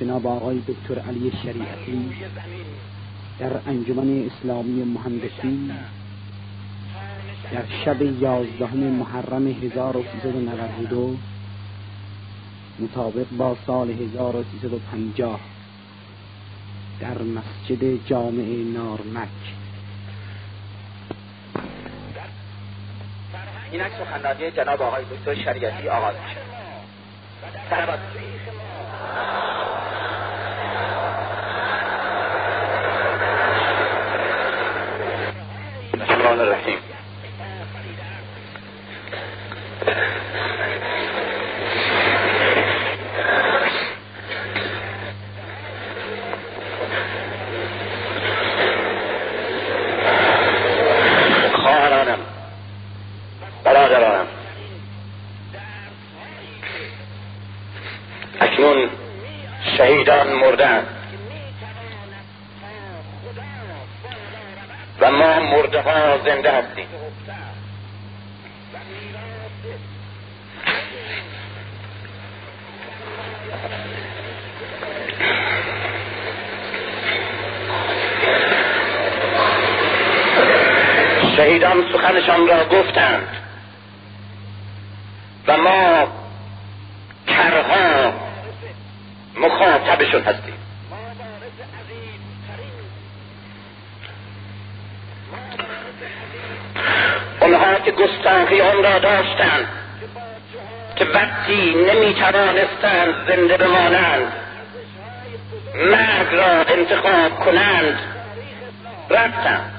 جناب آقای دکتر علی شریعتی در انجمن اسلامی مهندسی در شب یازدهم محرم 1392 مطابق با سال 1350 در مسجد جامع نارمک. اینک سخنرانی جناب آقای دکتر شریعتی آغاز میشه شهیدان سخنشان را گفتند. و ما کرها مخاطبشون هستیم. اونها که گستاخی آن را داشتند که وقتی نمی توانستند زنده بمانند مرگ را انتخاب کنند رفتند.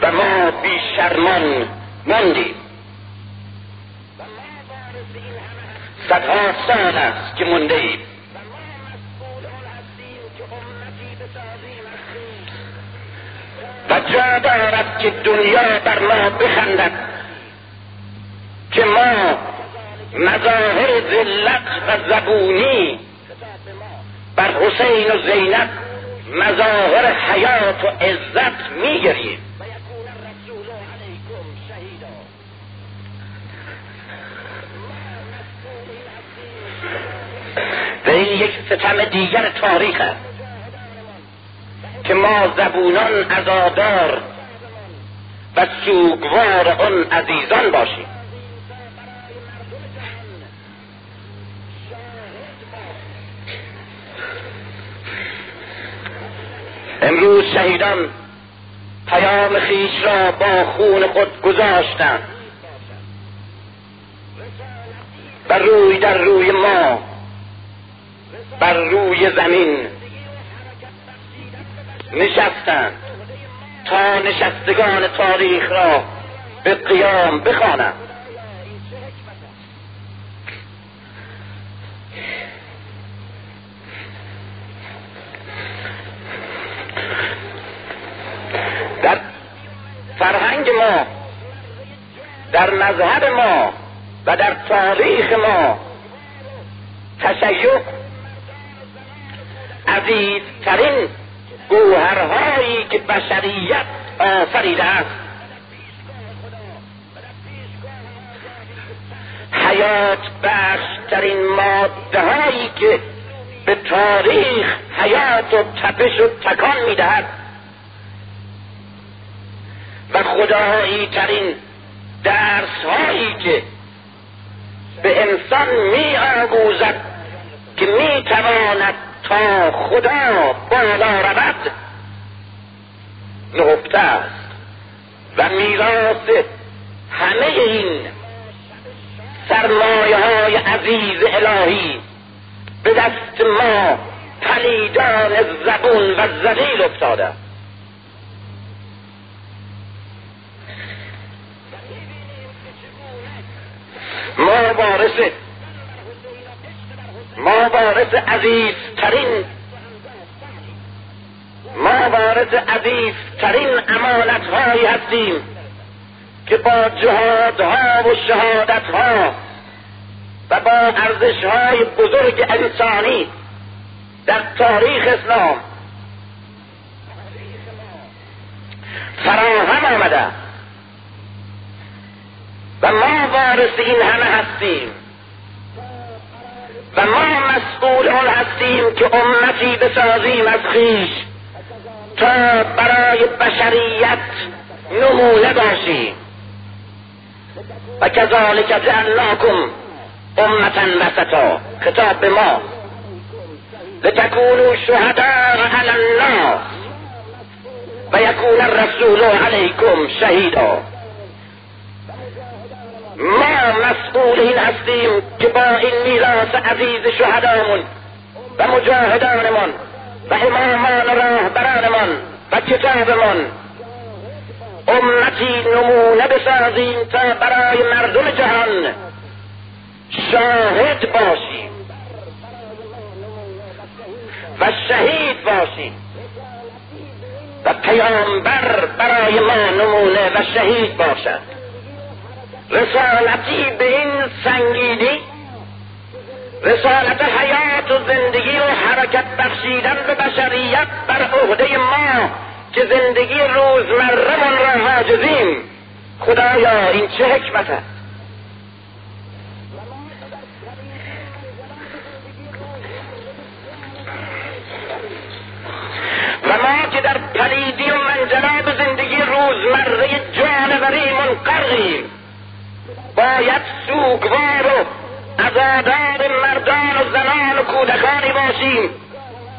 و ما بی شرمان ماندیم. صدها سال است که مونده ایم و جا دارد که دنیا بر ما بخندد که ما مظاهر ذلت و زبونی بر حسین و زینب مظاهر حیات و عزت میگریم. و این یک ستم دیگر تاریخ است که ما زبونان ازادار و سوگوار آن عزیزان باشیم. امروز شهیدان پیام خیش را با خون خود گذاشتند و روی در روی ما بر روی زمین. نشستند تا نشستگان تاریخ را به قیام بخوانند در فرهنگ ما در مذهب ما و در تاریخ ما تشیع عزیزترین گوهرهایی که بشریت آفریده است. حیات بخشترین ماده هایی که به تاریخ حیات و تپش و تکان می‌دهد. و خدایی ترین درس هایی که به انسان می آموزد که می تواند تا خدا بالا رود. نهفته است و میراث همه این سرمایه های عزیز الهی به دست ما پلیدان زبون و زلیل افتاده. ما وارث ما وارث عزیزترین ما وارث عزیزترین امانت هایی هستیم که با جهادها و شهادتها و با ارزش های بزرگ انسانی در تاریخ اسلام فراهم آمده و ما وارث این همه هستیم. و ما پایان هستیم که امتی بسازیم از خیش تا برای بشریت نمونه باشیم. و کذالک جعلناکم امتا وسطا. خطاب به ما. لتکونوا شهداء علی الناس و یکون الرسول علیکم شهیدا. ما مسئول این هستیم که با این میراث عزیز شهدامون و مجاهدانمان و امامان راهبرانمان و کتابمان امتی نمونه بسازیم تا برای مردم جهان شاهد باشیم و شهید باشیم و پیامبر برای ما نمونه و شهید باشد. رسالتی به این سنگینی رسالت حیات و زندگی و حرکت بخشیدن به بشریت بر عهده ما که زندگی روزمرهمان را حاجزیم. خدایا این چه حکمت است؟ و ما که در پلیدی و منجلاب زندگی روزمره جانوری منقریم باید سوگوار و عزادار مردان و زنان و کودکانی باشیم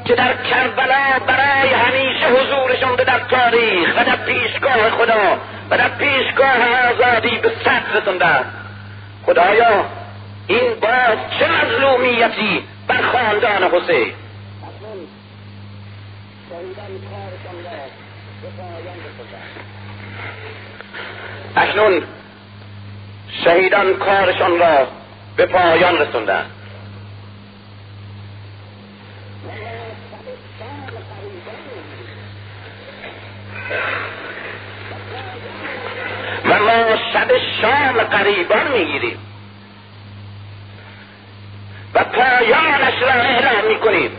که در کربلا برای همیشه حضورشون به در تاریخ و در پیشگاه خدا و در پیشگاه آزادی به سطح رسونده خدایا این باز چه مظلومیتی بر خاندان حسین؟ اکنون شهیدان کارشان را به پایان رسوندند و ما شب شام قریبان می‌گیریم. و پایانش را اعلام می‌کنیم.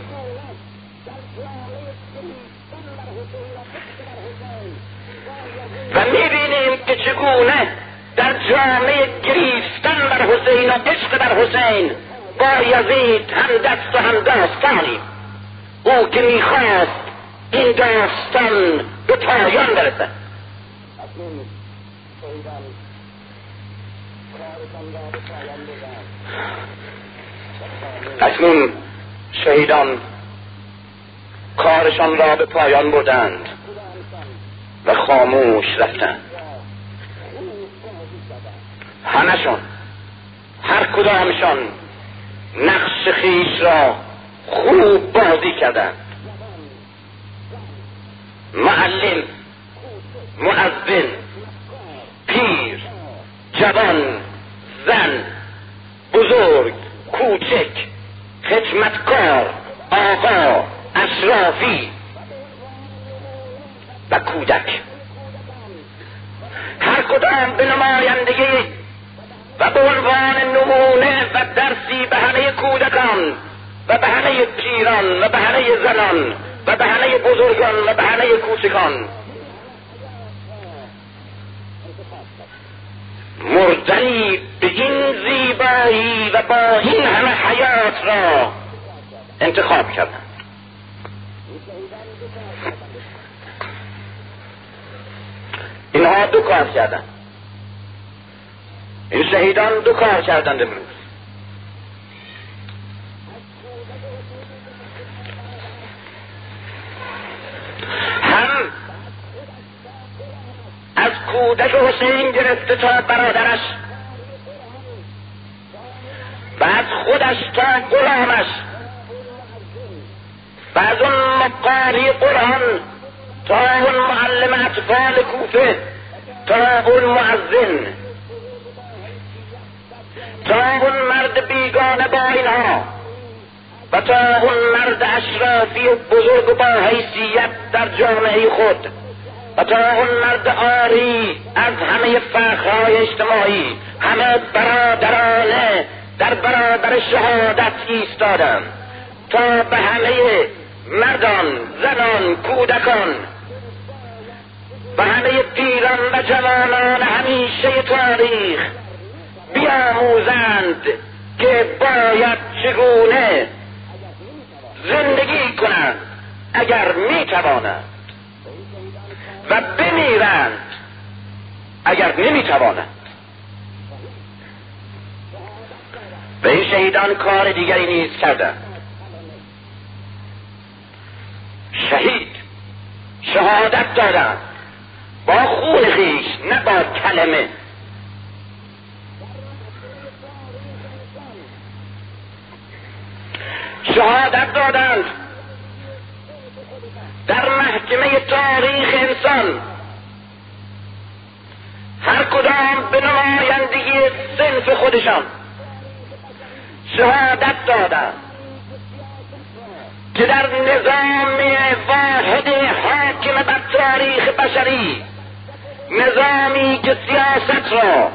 و می‌بینیم که چگونه در جامعه گریفتن بر حسین و عشق در حسین با یزید هم دست و هم داستانیم او که می‌خواست این داستان به پایان برسد. اکنون شهیدان کارشان را به پایان بردند و خاموش رفتند. همشون هر کدامشان نقش خیش را خوب بازی کردند. معلم معذن پیر جوان زن بزرگ کوچک خدمتکار آقا اشرافی و کودک. هر کدام به نمایندگی و به عنوان نمونه و درسی به همه کودکان و به همه پیران و به همه زنان و به همه بزرگان و به همه کوچکان. مردنی به این زیبایی و با این همه حیات را انتخاب کردند. اینها دو کار کردند. این شهیدان دو کار کردند امروز هم از کودک حسین گرفته تا برادرش و از خودش تا غلامش و از اون مقاری قرآن تا اون معلم اطفال کوفه تا اون معزن تا اون مرد بیگانه با اینها و تا اون مرد اشرافی و بزرگ با حیثیت در جامعه خود. و تا مرد آری از همه فخرهای اجتماعی همه برادرانه در برابر شهادت ایستادم تا به همه مردان زنان کودکان. و همه پیران و جوانان همیشه تاریخ. بیاموزند که باید چگونه اگر می‌توانند و بمیرند اگر نمی‌توانند. و این شهیدان کار دیگری نیز کردند شهید شهادت دادند با خون خیش نه با کلمه. شهادت دادند در محکمه تاریخ انسان هر کدام به نمایندگی سنف خودشان شهادت دادند که در نظام واحد حاکم بر تاریخ بشری نظامی که سیاست را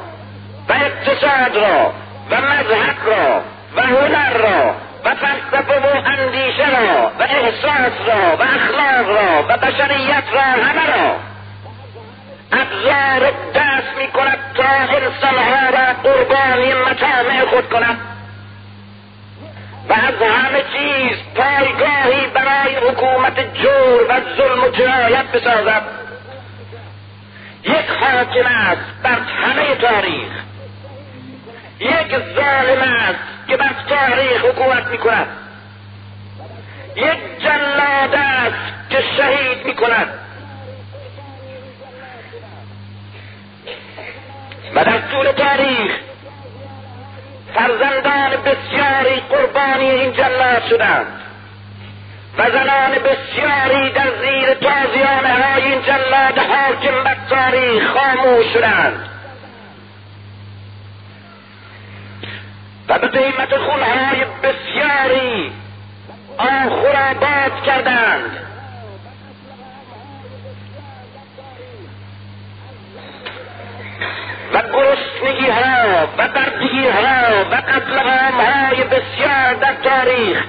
و اقتصاد را و مذهب را و هنر را و فلسفه و اندیشه را و احساس را و اخلاق را و بشریت را همه را. ابزار دست می کند تا انسانها را قربانی مطامع خود کند. و از همه چیز پایگاهی برای حکومت جور و ظلم و جنایت بسازد. یک حاکم است بر همه تاریخ. یک ظالم است که بر تاریخ حکومت می کند یک جلاد است که شهید می کند و در طول تاریخ فرزندان بسیاری قربانی این جلاد شدند. و زنان بسیاری در زیر تازیانه های این جلاد حاکم بر تاریخ خاموش شدند. و به قیمت خونهای بسیاری آن خرابات کردند. و گرسنگی ها و بردگی ها و قتل های بسیار در تاریخ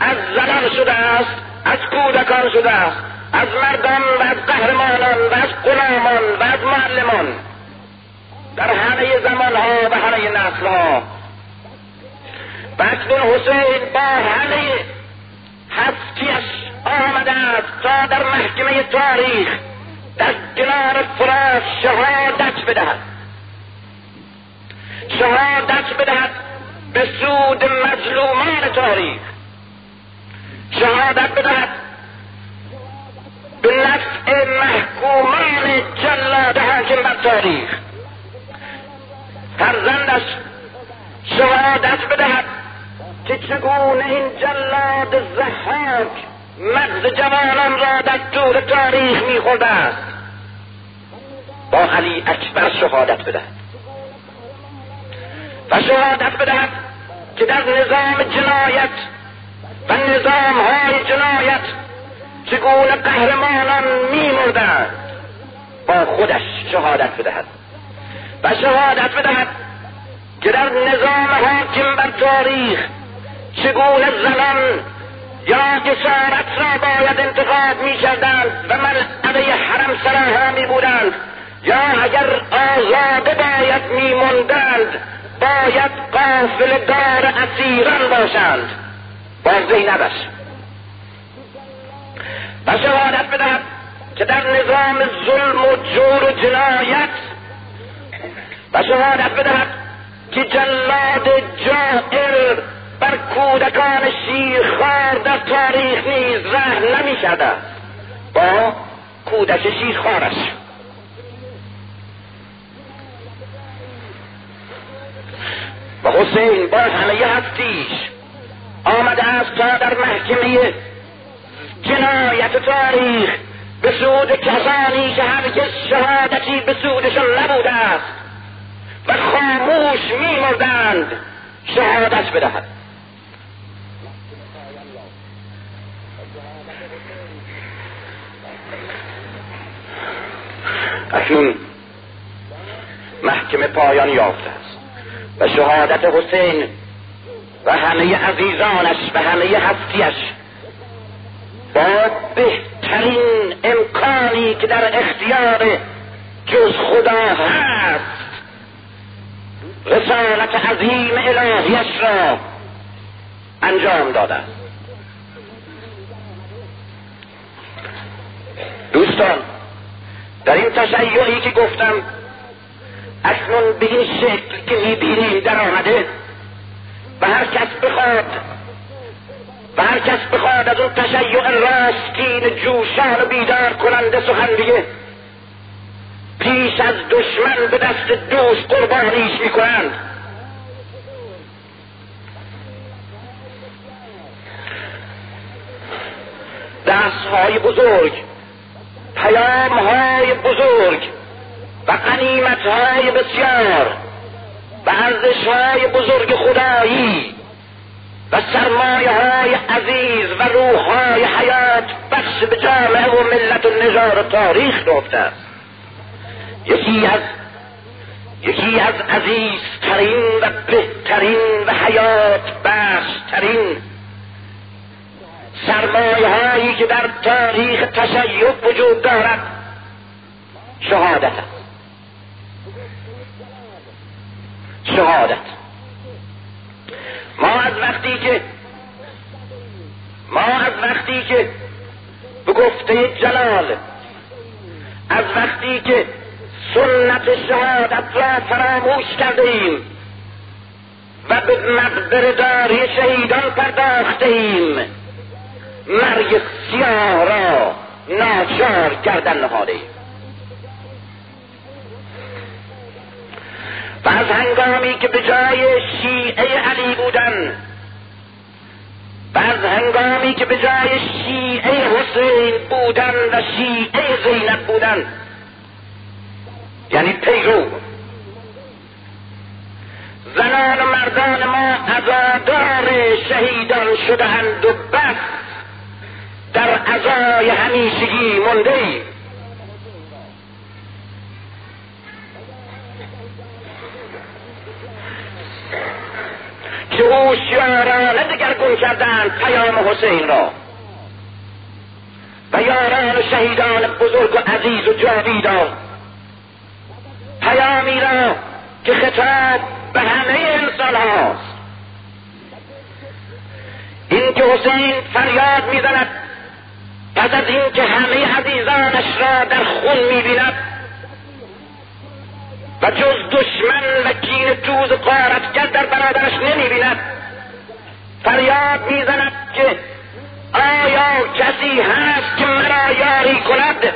از زنان شده است از کودکان شده است از مردان و از قهرمانان و از غلامان و از معلمان. در همه زمان ها و همه نسل ها و اکنون حسین با همه هستیش آمده است تا در محکمه تاریخ در کنار فراش شهادت بدهد. شهادت بدهد به سود مظلومان تاریخ. شهادت بدهد به نفع محکومان جلاد حاکم بر تاریخ. فرزندش شهادت بدهد که چگونه این جلاد زحاک مغز جوانان را در طول تاریخ میخورده است؟ با علی اکبر شهادت بدهد. و شهادت بدهد که در نظام جنایت و نظام های جنایت چگونه قهرمانان میمردند با خودش شهادت بدهد. و شهادت بدهد که در نظام حاکم بر تاریخ چگونه زنان یا جسارت را باید انتخاب می کردند و علیه حرم سراها می بودند یا اگر آزاده باید می موندند باید قافل دار اسیران باشند. با زینبش و شهادت بدهد که در نظام ظلم و جور و جنایت و شهادت بدهد که جلاد جائر بر کودکان شیرخوار در تاریخ نیز ره نمی شده با کودک شیرخوارش و حسین با همه هستیش آمده است تا در محکمه جنایت تاریخ. به سود کسانی که هرگز شهادتی به سودشان نبوده است. و خاموش میمردند شهادت بدهد. اکنون محکمه پایان یافته است. و شهادت حسین و همه عزیزانش و همه هستیش با بهترین امکانی که در اختیار جز خدا هست. رسالت عظیم الهیش را انجام داده دوستان در این تشیعی که گفتم اکنون به این شکل که می‌بینیم در آمده و هر کس بخواد و هر کس بخواد از اون تشیع راستین جوشان و بیدار کننده سخن بگه پیش از دشمن به دست دوست قربانیش می‌کنند. دست های بزرگ پیام های بزرگ و قنیمت های بسیار و ارزش های بزرگ خدایی و سرمایه های عزیز و روح های حیات بخش به جامعه و ملت و نژاد و تاریخ است یکی از یکی از عزیزترین و بهترین و حیات بخشترین سرمایه هایی که در تاریخ تشیع وجود دارد. شهادت. شهادت. ما از وقتی که ما از وقتی که به گفته جلال از وقتی که سنت شهادت را فراموش کرده ایم و به مقبرداری شهیدان پرداخته ایم مرگ سیاه را ناچار کردن نهاده. و از هنگامی که به جای شیعه علی بودن و از هنگامی که به جای شیعه حسین بودن و شیعه زینب بودن یعنی پیرو زنان و مردان ما عزادار شهیدان شدهاند و بس در عزای همیشگی مونده ایم که هوشیارانه دگرگون کردند پیام حسین را. و یاران و شهیدان بزرگ و عزیز و جاویدان. پیامی را که خطاب به همه انسان هاست. این که حسین فریاد می‌زند پس از اینکه همه عزیزانش را در خون می‌بیند و جز دشمن و کین توز قارتگر در برادرش نمی‌بیند فریاد می‌زند که آیا کسی هست که مرا یاری کند؟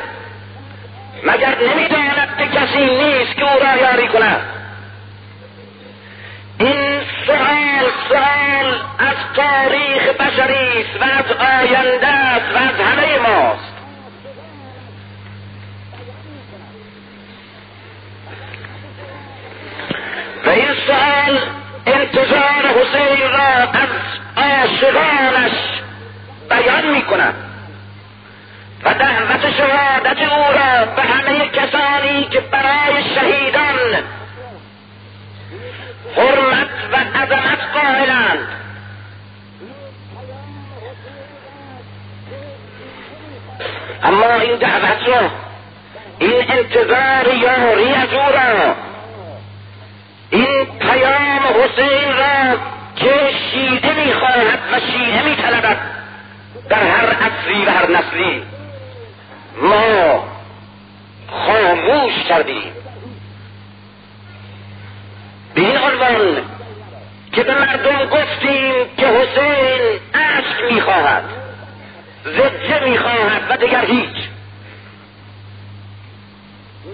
مگر نمی‌داند که کسی نیست که او را یاری کند؟ از تاریخ بشری است و از آینده است و از همه ماست. و این سوال انتظار حسین را از عاشقانش بیان می کند و دعوت شهادت او را به همه کسانی که برای شهیدان حرمت و عظمت قائلند. اما این دعوت را این انتظار یاری از او را این پیام حسین را که شیعه می‌خواهد و شیعه میطلبد در هر عصری و هر نسلی ما خاموش کردیم. به این عنوان که به مردم گفتیم که حسین عشق می‌خواهد. زجه می‌خواهد و دیگر هیچ.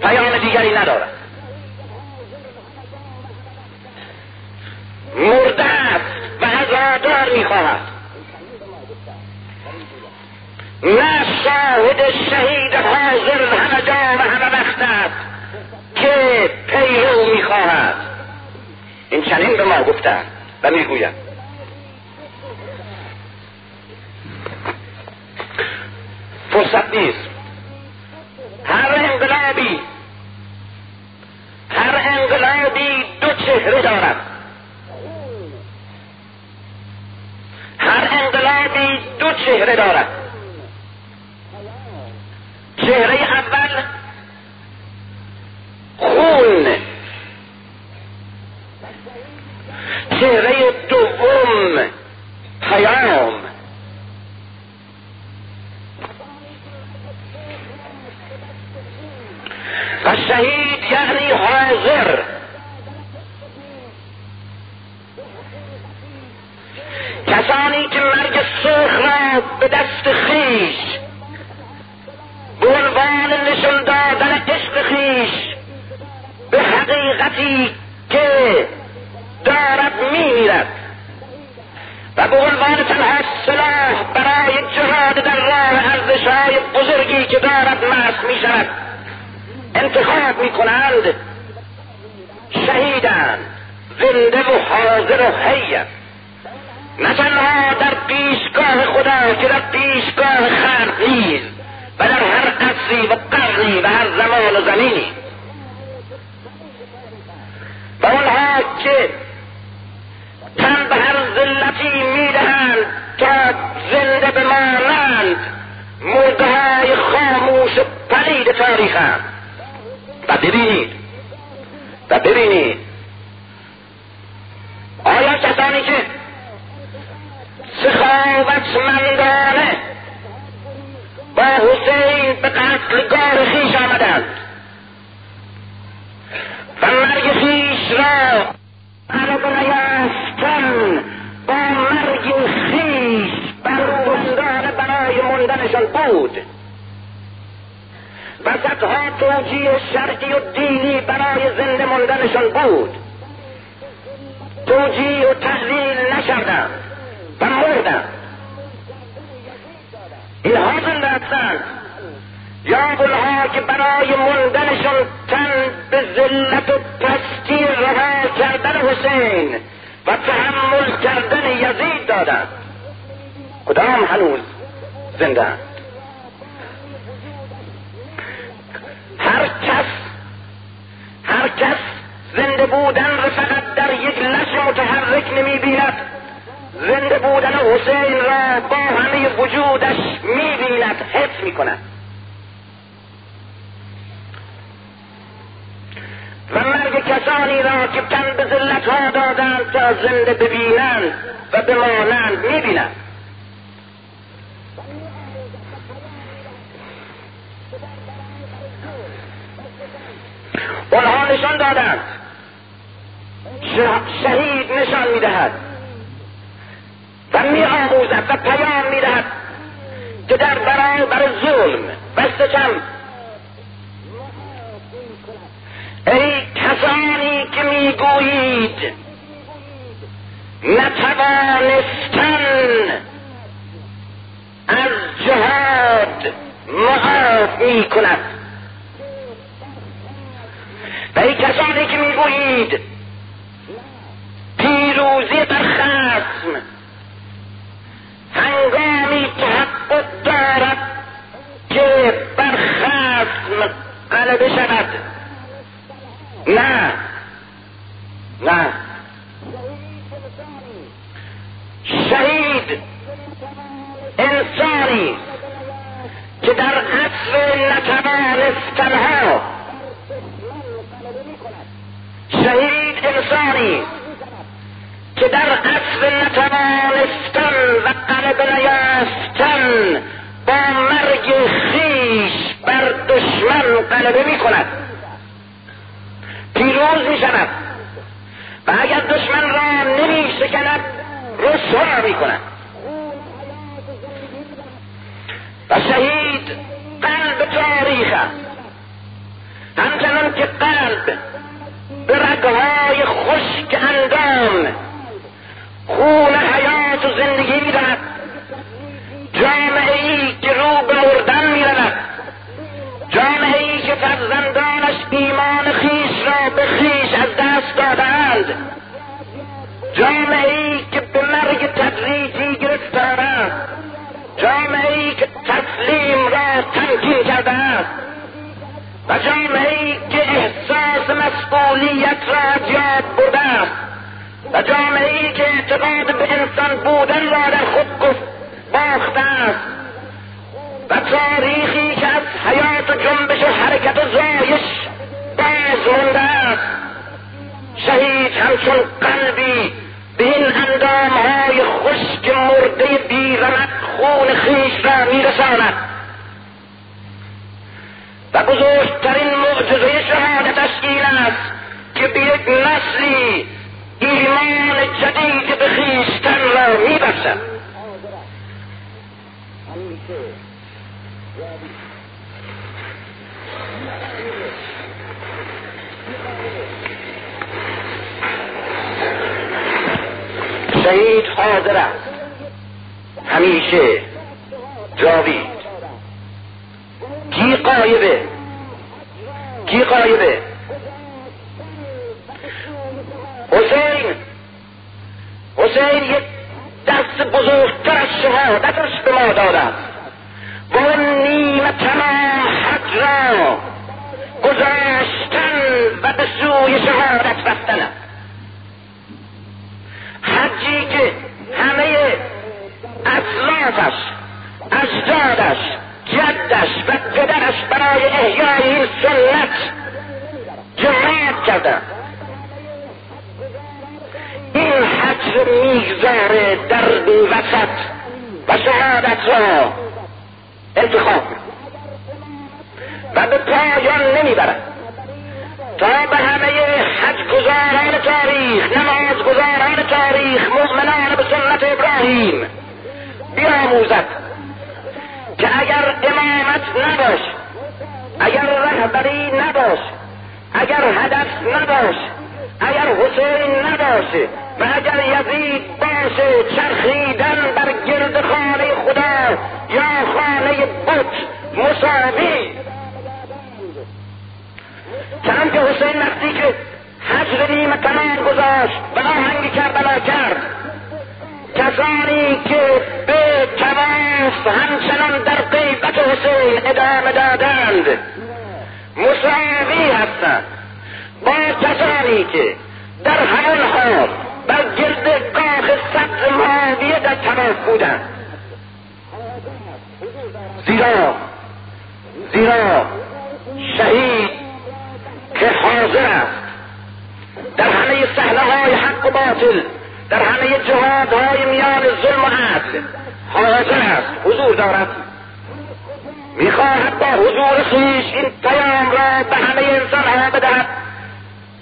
پیام دیگری ندارد. مرده است و عزادار می‌خواهد. نه شاهد شهید حاضر همه جا و همه وقت است که پیرو می‌خواهد. این چنین به ما گفتن و می‌گویم فرصت نیست. هر انقلابی هر انقلابی دو چهره دارد. هر انقلابی دو چهره دارد. چهره اول و به عنوان تنها سلاح برای جهاد در راه ارزشهای بزرگی که دارد مست می شود انتخاب می کنند شهیدند زنده و حاضر و حیت نه تنها در پیشگاه خدا که در پیشگاه خلق نیز و در هر عصری و قرنی و هر زمان و زمینی. و اونها که تن به هر ذلتی می‌دهند تا زنده بمانند مرده های خاموش پلید تاریخند و ببینید و ببینید. آیا کسانی که سخاوتمندانه با حسین به قتلگاه خیش آمدند و مرگ خیش را عرب نیافتن با مرگ خیش برگزدان برای مندنشان بود. و صدها توجیه شرعی و دینی برای زنده ماندنشان بود. توجیه و تحلیل نکردند و مردند اینها زنده هستند یا اونها که برای مندنشان تن به ذلت و پستی رها کردن حسین و تحمل کردن یزید دادند کدام هنوز زنده هر کس هر کس زنده بودن را فقط در یک لش متحرک نمی بیند. زنده بودن حسین را با همه وجودش می بیند حفظ می کند. و مرگ کسانی را که تن به ذلت ها دادند تا زنده ببینند و بمانند می بینند اونها نشان دادند. شهید نشان می‌دهد. و می آموزد و پیام می‌دهد که در برابر ظلم و ستم ای کسانی که می‌گویید نتوانستن از جهاد معاف می و ای کسانی که می‌گویید پیروزی در خصم هنگامی تحقق دارد که بر خصم غلبه نه نه شهید انسانی که در عصر نتوانستنها شهید انسانی که در عصر نتوانستن و قلب نیافتن با مرگ خیش بر دشمن غلبه می کند پیروز می شود و اگر دشمن را نمی شکند رسوا می کند. و شهید قلب تاریخ همچنان که قلب به رگهای خشک اندام خون حیات و زندگی می‌دهد جامعه و جامعه که احساس مسئولیت را یاد برده است و جامعه که اعتقاد به انسان بودن را در خود گفت باخته است. و تاریخی که از حیات و جنبش و حرکت و زایش باز مونده است. شهید همچون قلبی به این اندام های خشک مرده بیرمت خون خیش را میرساند. و بزرگترین معجزه شهادتش این است که به یک نسلی ایمان جدید به خیشتن را میبخشد. شهید حاضر است. همیشه جاوید. قایبه؟ کی قایبه؟ حسین! حسین یک دست بزرگتر از شهادتش به ما و اون نیمت حج را گذاشتن و به سوی شهادت رفتن. حجی که همه اصلافش اجدادش جدش و پدرش برای احیای این سنت جماعت کردن این حج می‌گذاره در وسط و شهادت را انتخاب و به پایان نمی‌برد. تا به همه حج گزاران تاریخ نماز گزاران تاریخ مؤمنان به سنت ابراهیم بیاموزد. که اگر امامت نباش اگر رهبری نباش اگر هدف نباش اگر حسین نباشه و اگر یزید باشه چرخیدن بر گرد خانه خدا یا خانه بت مساوی. که حسین وقتی که حجر نیمه تمام گذاشت و آهنگ کربلا کرد کسانی که به تواف همچنان در قیبت حسین ادامه دادند. مساوی هستند. با کسانی که در همون حال بر گرد کاخ سبز معاویه در تواف بودند. زیرا زیرا شهید که حاضر است. در همه صحنه های حق و باطل در همه جهادهای میان ظلم و عدل حاضر است حضور دارد. می‌خواهد با حضور خویش این پیام را به همه انسان ها بدهد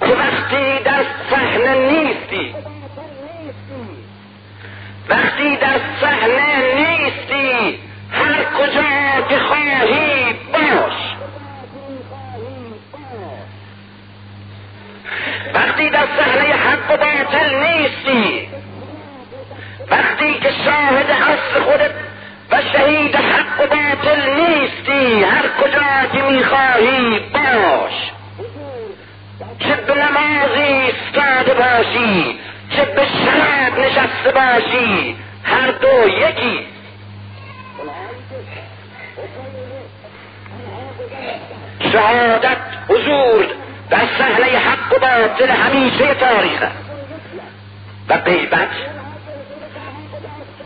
که وقتی در صحنه نیستی وقتی در صحنه نیستی هر کجا که خواهی باش. وقتی در صحنه حق و باطل نیستی وقتی که شاهد اصل خودت و شهید حق و باطل نیستی هر کجا که می‌خواهی باش. چه به نمازی استاده باشی چه به شراب نشسته باشی هر دو یکی. شهادت حضور در صحنه حق و باطل همیشه تاریخ است. و غیبت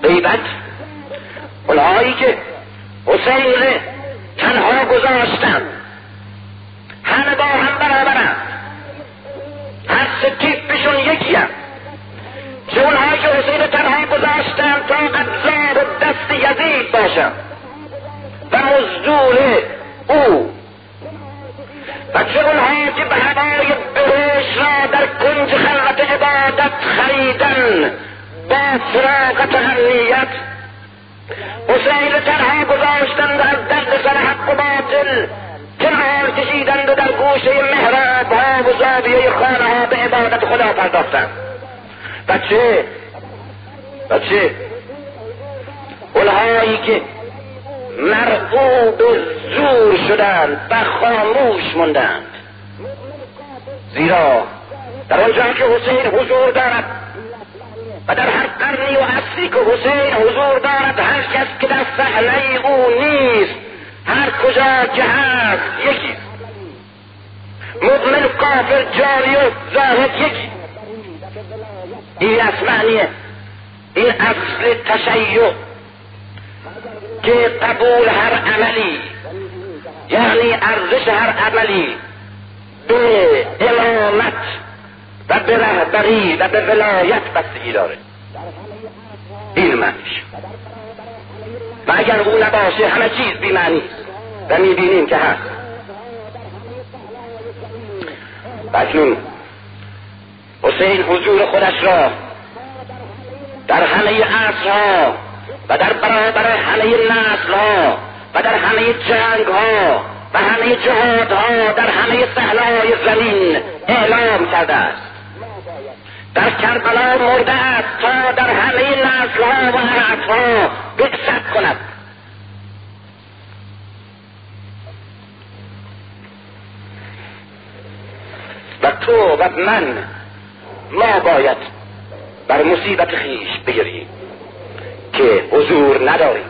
غیبت اونهایی که حسین تنها گذاشتن. همه با هم برابرند. هر سه تیپشون یکی هم چه اونهایی که حسین تنها گذاشتن تا ابزار دست یزید باشن. و مزدور او و چه اونها که به هوای بهش را در کنج خلوت عبادت خریدن با فراغت امنیت حسین تنها گذاشتن در درد سر حق و باطل. کنار کشیدند و در گوشه محراب ها و زاویه خانه ها به عبادت خدا پرداختند بچه بچه اونهایی که مرعوب زور شدند و خاموش موندند زیرا در آنجا که حسین حضور دارد و در هر قرنی و اصلی که حسین حضور دارد هر کس که در صحنه او نیست هر کجا که هست یکی. مؤمن کافر جاری و زاهد یکی. این از معنیه این اصل تشیع. که قبول هر عملی یعنی ارزش هر عملی به امامت و به رهبری و به ولایت بستگی داره. این معنیش. و اگر او نباشه همه چیز بی معنی و می‌بینیم که هست. اکنون حسین حضور خودش را در همه عصرها و در برابر همه نسل ها و در همه جنگ ها و همه جهاد ها در همه صحنه‌های زمین اعلام کرده است. در کربلا مرده است تا در همه نسل ها و عرب ها بکسد کند. و تو و من ما باید بر مصیبت خیش بگیریم که حضور نداریم.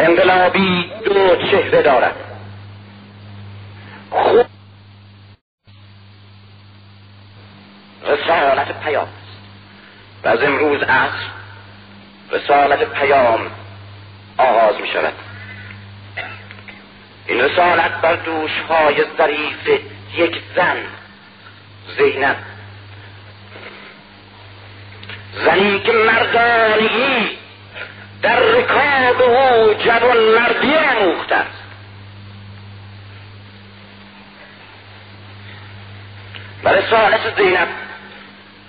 انقلابی دو چهره دارد. پیام. و از امروز عصر رسالت پیام آغاز می شود. این رسالت بر دوش های ظریف یک زن زینب. زنی که مردانگی در رکاب او جوان مردی آموخته است. و رسالت زینب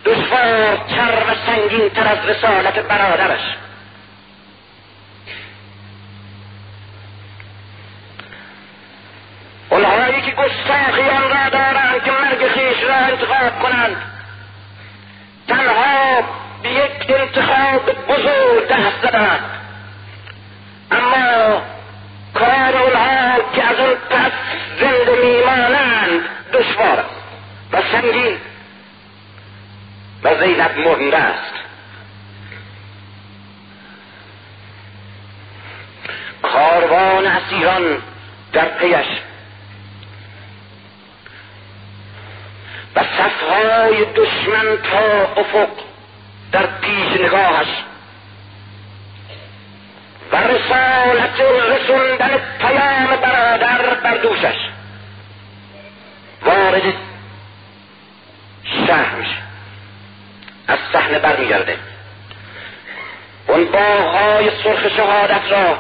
دشوارتر و سنگین تر از رسالت برادرش. اونهایی که گستاخیان را دارند که مرگ خیش را انتخاب کنند تنها به یک انتخاب بزرگ دست زدند. اما کار اونها که از اون پس زنده میمانند دشوار و سنگین. و زینب مرده است. کاروان اسیران در پیش. و صفهای دشمن تا افق در پیش نگاهش. و رسالت رسوندن پیام برادر بر دوشش. وارد شهر صحنه برمیگرده. اون باغهای سرخ شهادت را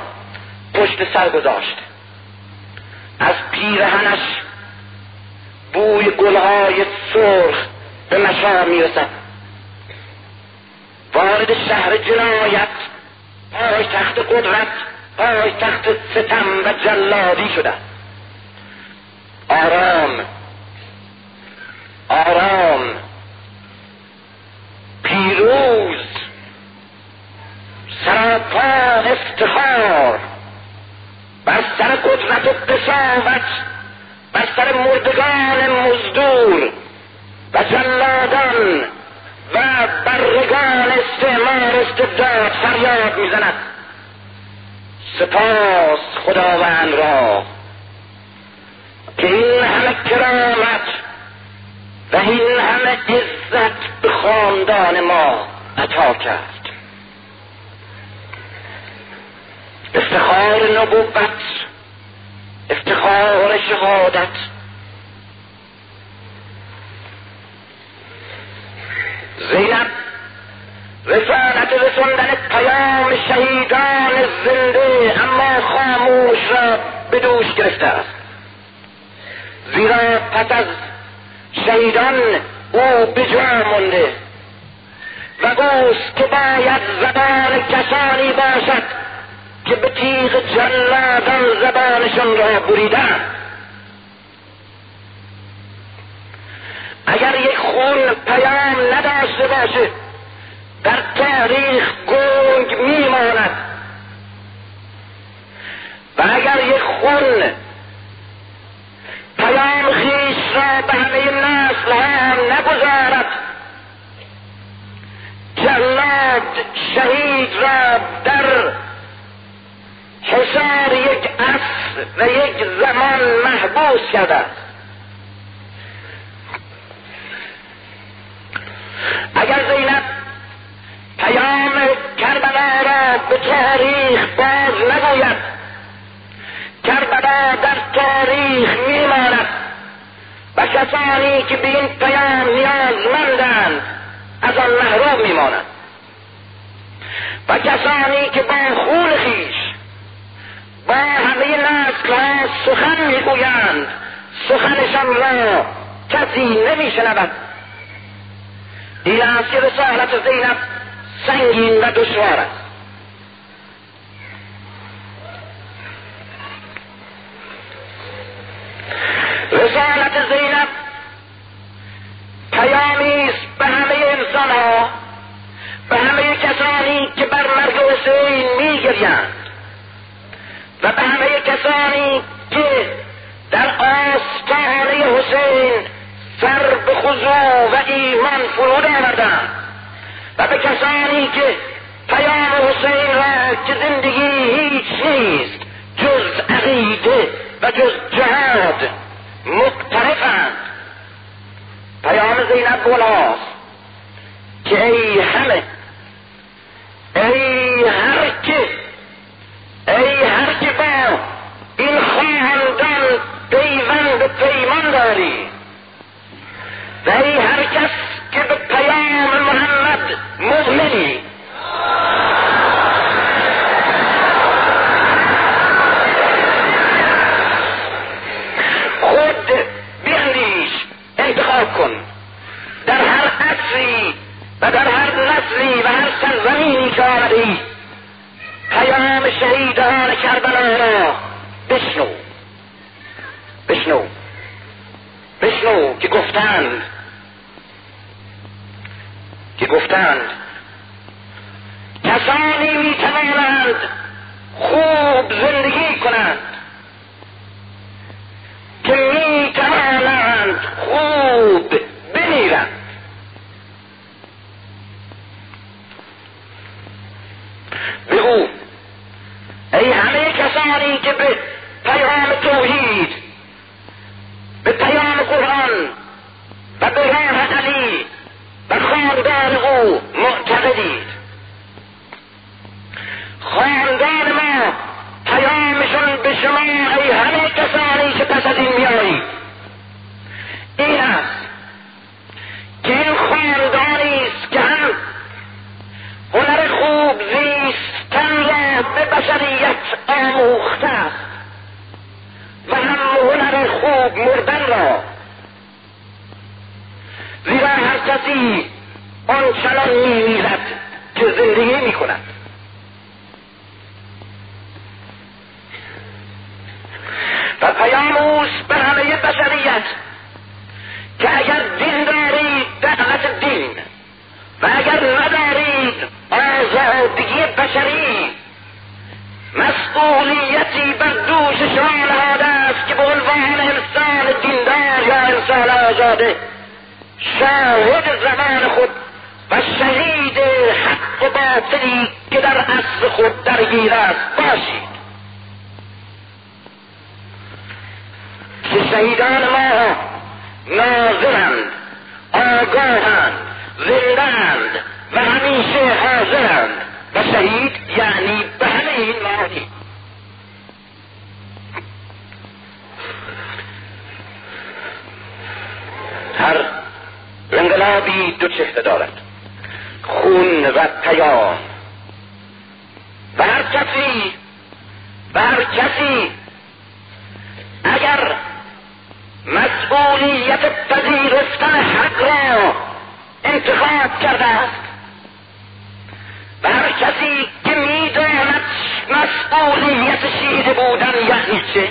پشت سر گذاشت. از پیرهنش بوی گلهای سرخ به مشام می‌رسد. وارد شهر جنایت پای تخت قدرت پای تخت ستم و جلادی شده. آرام خون پیام نداشته باشه. در تاریخ گنگ میماند. و اگر یک خون پیام خیش را به همه نسل ها نگذارد جلاد شهید را در حسار یک عصر و یک زمان محبوس کرده اگر زینب پیام کربلا را به تاریخ باز نگوید کربلا در تاریخ میماند و کسانی که به این پیام نیازمندند از آن محروم میمانند. و کسانی که با خون خیش با همه نسل ها سخن می‌گویند سخنشان را کسی نمیشنود. این است که رسالت زینب سنگین و دشوار است رسالت زینب پیامی است به همه انسان ها به همه کسانی که بر مرگ حسین میگریند و به همه کسانی که در آستانه حسین به خضوع و ایمان فرود آوردند و به کسانی که پیام حسین را که زندگی هیچ نیست جز عقیده و جز جهاد مقترفند. پیام زینب گناست که ای همه ای هر که ای هر که با این خواهندان پیوند پیمان داری. ای هر کس که به پیام محمد مؤمنی خود بیندیش انتخاب کن. در هر عصری و در هر نسلی و هر سرزمینی که آمدی پیام شهیدان کربلا را بشنو. بشنو. بشنو که گفتند که گفتند کسانی می توانند خوب زندگی کنند که می توانند خوب بمیرند. بگو ای همه کسانی که به پیام توحید به پیام قرآن و به راه و خاندان او معتقدید خاندان ما پیامشون به شما ای همه کسانی که پس از این میایید این است که این خاندانی است که هم هنر خوب زیستن را به بشریت آموخته است و هم هنر خوب مردن را. زیرا هر کسی آنچنان میمیرد که زندگی می‌کند. و پیام اوست به همه بشریت که اگر دین دارید دعوت دین. و اگر ندارید آزادگی بشری. مسئولیتی بر دوش شما نهاده است که به عنوان انسان دیندار یا انسان آزاده شاهد زمان خود و شهید حق باطلی که در اصل خود درگیر است. باشید. که شهیدان ما ناظرند آگاهند زندند و همیشه حاضرند. و شهید یعنی به همه این معنی. هر انقلابی دو چهره دارد. خون و پیام. و هر کسی و کسی. اگر مسئولیت پذیرفتن حق را انتخاب کرده است و هر کسی که می‌داند مسئولیت شیده بودن یعنی چه؟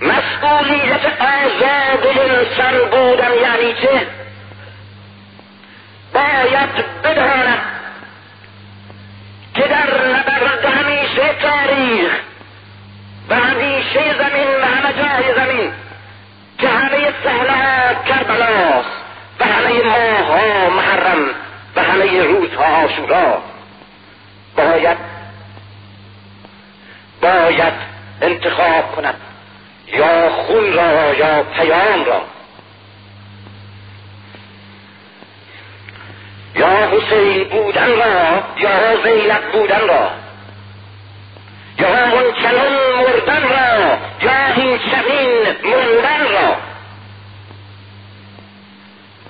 مسئولیت آزاد انسان بودن یعنی چه؟ باید بداند که در نبرد همیشه تاریخ و همیشه زمین و همه جای زمین که همه سهله ها کربلاست و همه ماه ها محرم و همه روزها آشورا. باید باید انتخاب کند یا خون را یا پیام را. یا حسین بودن را یا زینب بودن را. یا اون چنان مردن را یا این چنین مردن را.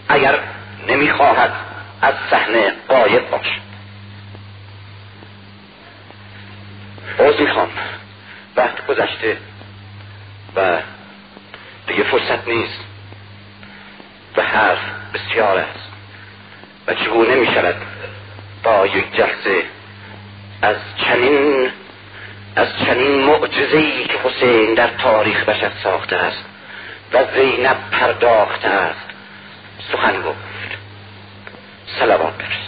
اگر نمی‌خواهد از صحنه قایب باشد. باز می‌خوام وقت گذشته و دیگه فرصت نیست و حرف بسیار است. و چگونه می شود با یک جلسه از چنین از چنین معجزه‌ای که حسین در تاریخ بشر ساخته است و زینب پرداخته است سخن گفت. صلوات برس